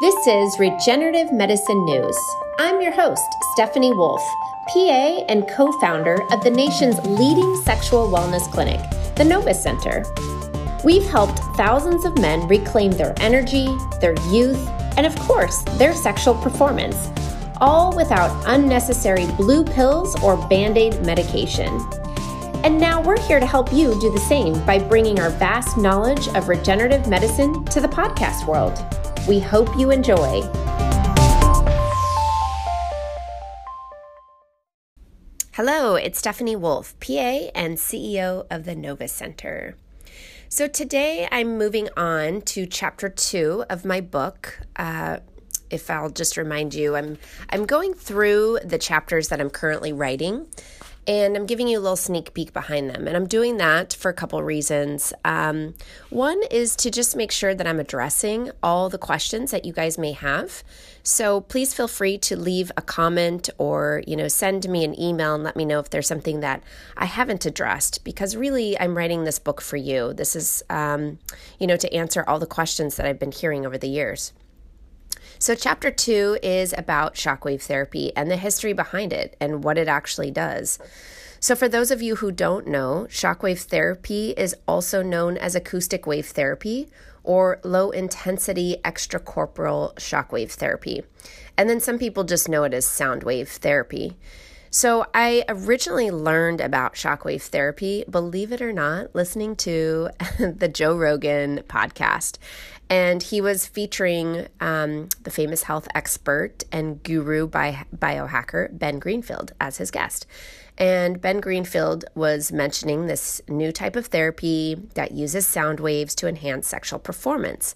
This is Regenerative Medicine News. I'm your host, Stephanie Wolf, PA and co founder of the nation's leading sexual wellness clinic, the Novus Center. We've helped thousands of men reclaim their energy, their youth, and of course, their sexual performance, all without unnecessary blue pills or band aid medication. And now we're here to help you do the same by bringing our vast knowledge of regenerative medicine to the podcast world. We hope you enjoy. Hello, it's Stephanie Wolf, PA and CEO of the Novus Center. So today I'm moving on to chapter two of my book. Uh, if I'll just remind you, I'm I'm going through the chapters that I'm currently writing and I'm giving you a little sneak peek behind them. And I'm doing that for a couple reasons. Um, one is to just make sure that I'm addressing all the questions that you guys may have. So please feel free to leave a comment or, you know, send me an email and let me know if there's something that I haven't addressed because really I'm writing this book for you. This is, um, you know, to answer all the questions that I've been hearing over the years. So, chapter two is about shockwave therapy and the history behind it and what it actually does. So, for those of you who don't know, shockwave therapy is also known as acoustic wave therapy or low intensity extracorporeal shockwave therapy. And then some people just know it as sound wave therapy. So, I originally learned about shockwave therapy, believe it or not, listening to the Joe Rogan podcast. And he was featuring um, the famous health expert and guru by biohacker, Ben Greenfield, as his guest. And Ben Greenfield was mentioning this new type of therapy that uses sound waves to enhance sexual performance,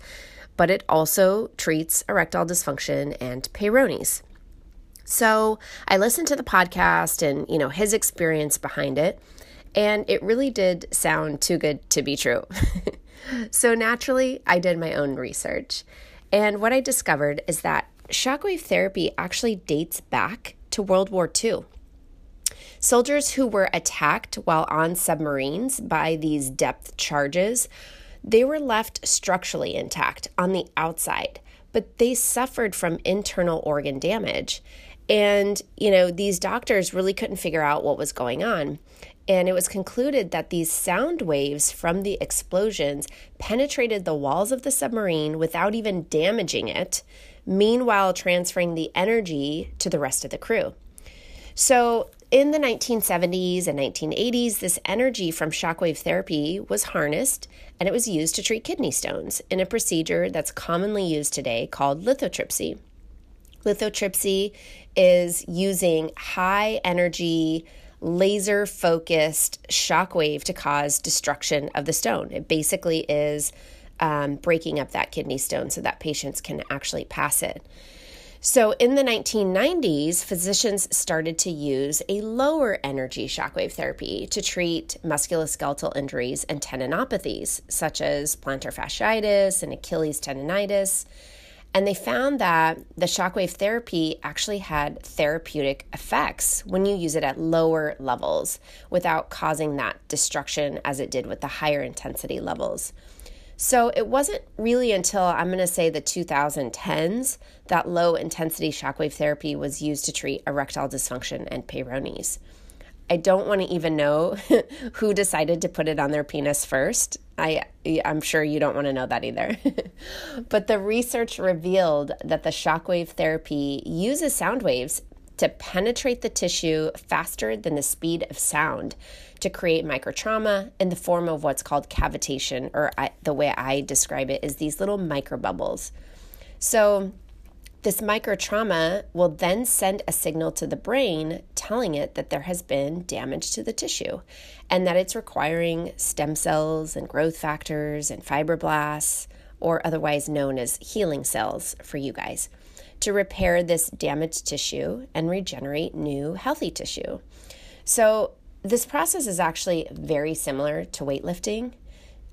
but it also treats erectile dysfunction and Peyronie's. So I listened to the podcast and, you know, his experience behind it, and it really did sound too good to be true. so naturally, I did my own research. And what I discovered is that shockwave therapy actually dates back to World War II. Soldiers who were attacked while on submarines by these depth charges, they were left structurally intact on the outside, but they suffered from internal organ damage. And, you know, these doctors really couldn't figure out what was going on. And it was concluded that these sound waves from the explosions penetrated the walls of the submarine without even damaging it, meanwhile, transferring the energy to the rest of the crew. So, in the 1970s and 1980s, this energy from shockwave therapy was harnessed and it was used to treat kidney stones in a procedure that's commonly used today called lithotripsy. Lithotripsy is using high energy laser focused shockwave to cause destruction of the stone. It basically is um, breaking up that kidney stone so that patients can actually pass it. So, in the 1990s, physicians started to use a lower energy shockwave therapy to treat musculoskeletal injuries and tendinopathies, such as plantar fasciitis and Achilles tendonitis. And they found that the shockwave therapy actually had therapeutic effects when you use it at lower levels without causing that destruction as it did with the higher intensity levels. So it wasn't really until I'm going to say the 2010s that low intensity shockwave therapy was used to treat erectile dysfunction and Peyronie's. I don't want to even know who decided to put it on their penis first. I I'm sure you don't want to know that either. but the research revealed that the shockwave therapy uses sound waves to penetrate the tissue faster than the speed of sound to create microtrauma in the form of what's called cavitation or I, the way I describe it is these little microbubbles. So this microtrauma will then send a signal to the brain telling it that there has been damage to the tissue and that it's requiring stem cells and growth factors and fibroblasts, or otherwise known as healing cells for you guys, to repair this damaged tissue and regenerate new healthy tissue. So, this process is actually very similar to weightlifting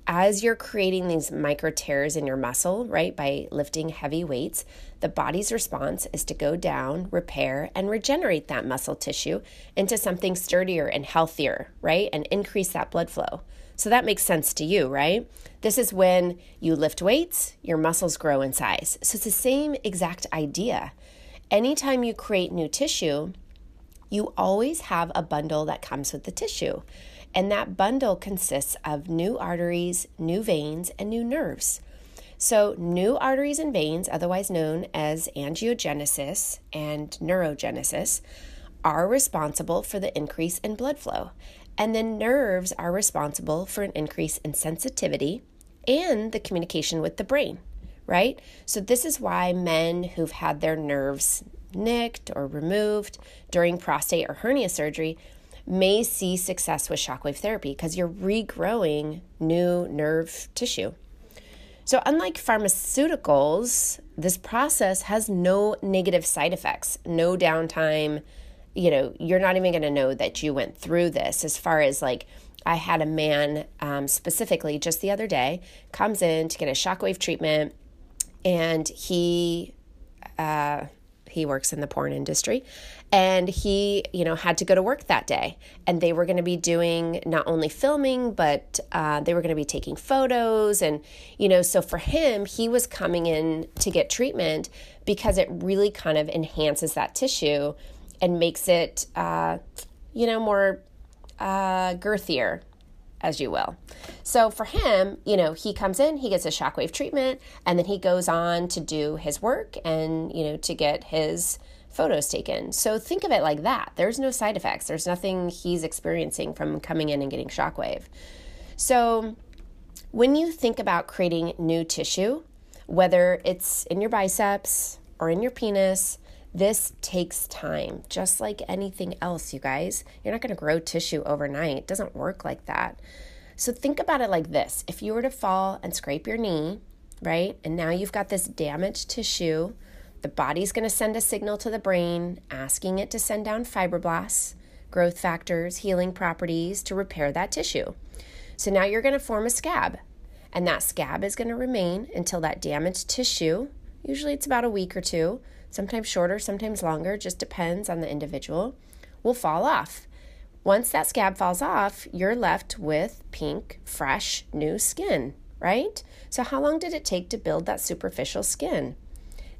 as you're creating these micro tears in your muscle, right, by lifting heavy weights, the body's response is to go down, repair, and regenerate that muscle tissue into something sturdier and healthier, right, and increase that blood flow. So that makes sense to you, right? This is when you lift weights, your muscles grow in size. So it's the same exact idea. Anytime you create new tissue, you always have a bundle that comes with the tissue. And that bundle consists of new arteries, new veins, and new nerves. So, new arteries and veins, otherwise known as angiogenesis and neurogenesis, are responsible for the increase in blood flow. And then nerves are responsible for an increase in sensitivity and the communication with the brain, right? So, this is why men who've had their nerves nicked or removed during prostate or hernia surgery may see success with shockwave therapy because you're regrowing new nerve tissue. So, unlike pharmaceuticals, this process has no negative side effects, no downtime. You know, you're not even going to know that you went through this as far as like, I had a man um, specifically just the other day comes in to get a shockwave treatment, and he uh, he works in the porn industry. And he you know had to go to work that day. And they were going to be doing not only filming but uh, they were going to be taking photos. And you know so for him he was coming in to get treatment because it really kind of enhances that tissue and makes it uh, you know more uh, girthier as you will. So for him, you know, he comes in, he gets a shockwave treatment, and then he goes on to do his work and, you know, to get his photos taken. So think of it like that. There's no side effects. There's nothing he's experiencing from coming in and getting shockwave. So when you think about creating new tissue, whether it's in your biceps or in your penis, this takes time, just like anything else, you guys. You're not going to grow tissue overnight. It doesn't work like that. So think about it like this if you were to fall and scrape your knee, right, and now you've got this damaged tissue, the body's going to send a signal to the brain asking it to send down fibroblasts, growth factors, healing properties to repair that tissue. So now you're going to form a scab, and that scab is going to remain until that damaged tissue, usually it's about a week or two, sometimes shorter, sometimes longer, just depends on the individual, will fall off. Once that scab falls off, you're left with pink, fresh, new skin, right? So, how long did it take to build that superficial skin?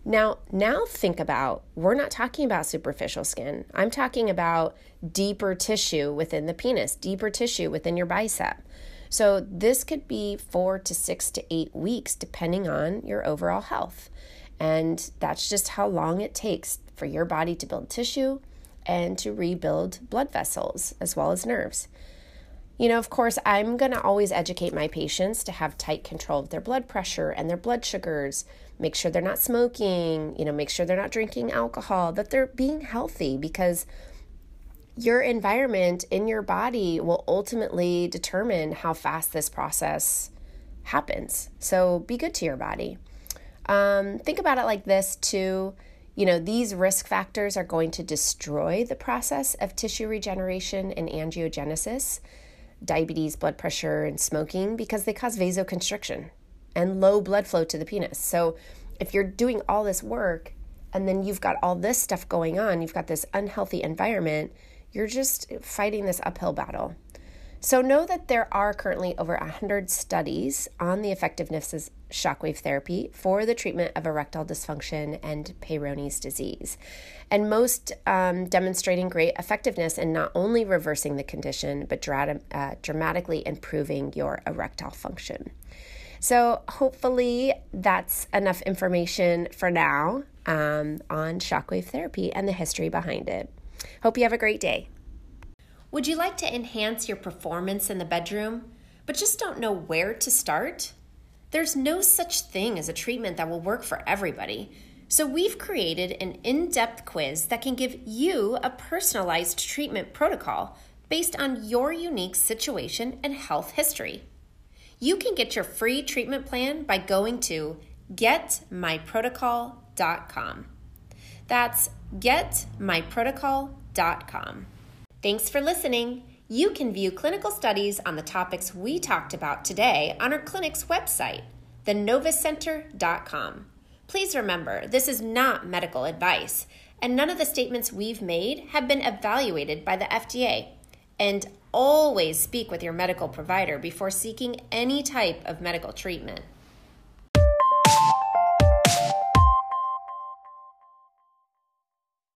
Now, now think about we're not talking about superficial skin. I'm talking about deeper tissue within the penis, deeper tissue within your bicep. So, this could be four to six to eight weeks, depending on your overall health. And that's just how long it takes for your body to build tissue and to rebuild blood vessels as well as nerves. You know, of course, I'm going to always educate my patients to have tight control of their blood pressure and their blood sugars, make sure they're not smoking, you know, make sure they're not drinking alcohol, that they're being healthy because your environment in your body will ultimately determine how fast this process happens. So be good to your body. Um, think about it like this too. You know, these risk factors are going to destroy the process of tissue regeneration and angiogenesis, diabetes, blood pressure, and smoking because they cause vasoconstriction and low blood flow to the penis. So, if you're doing all this work and then you've got all this stuff going on, you've got this unhealthy environment, you're just fighting this uphill battle. So, know that there are currently over 100 studies on the effectiveness of shockwave therapy for the treatment of erectile dysfunction and Peyronie's disease, and most um, demonstrating great effectiveness in not only reversing the condition, but uh, dramatically improving your erectile function. So, hopefully, that's enough information for now um, on shockwave therapy and the history behind it. Hope you have a great day. Would you like to enhance your performance in the bedroom, but just don't know where to start? There's no such thing as a treatment that will work for everybody. So, we've created an in depth quiz that can give you a personalized treatment protocol based on your unique situation and health history. You can get your free treatment plan by going to getmyprotocol.com. That's getmyprotocol.com. Thanks for listening. You can view clinical studies on the topics we talked about today on our clinic's website, thenovuscenter.com. Please remember, this is not medical advice, and none of the statements we've made have been evaluated by the FDA. And always speak with your medical provider before seeking any type of medical treatment.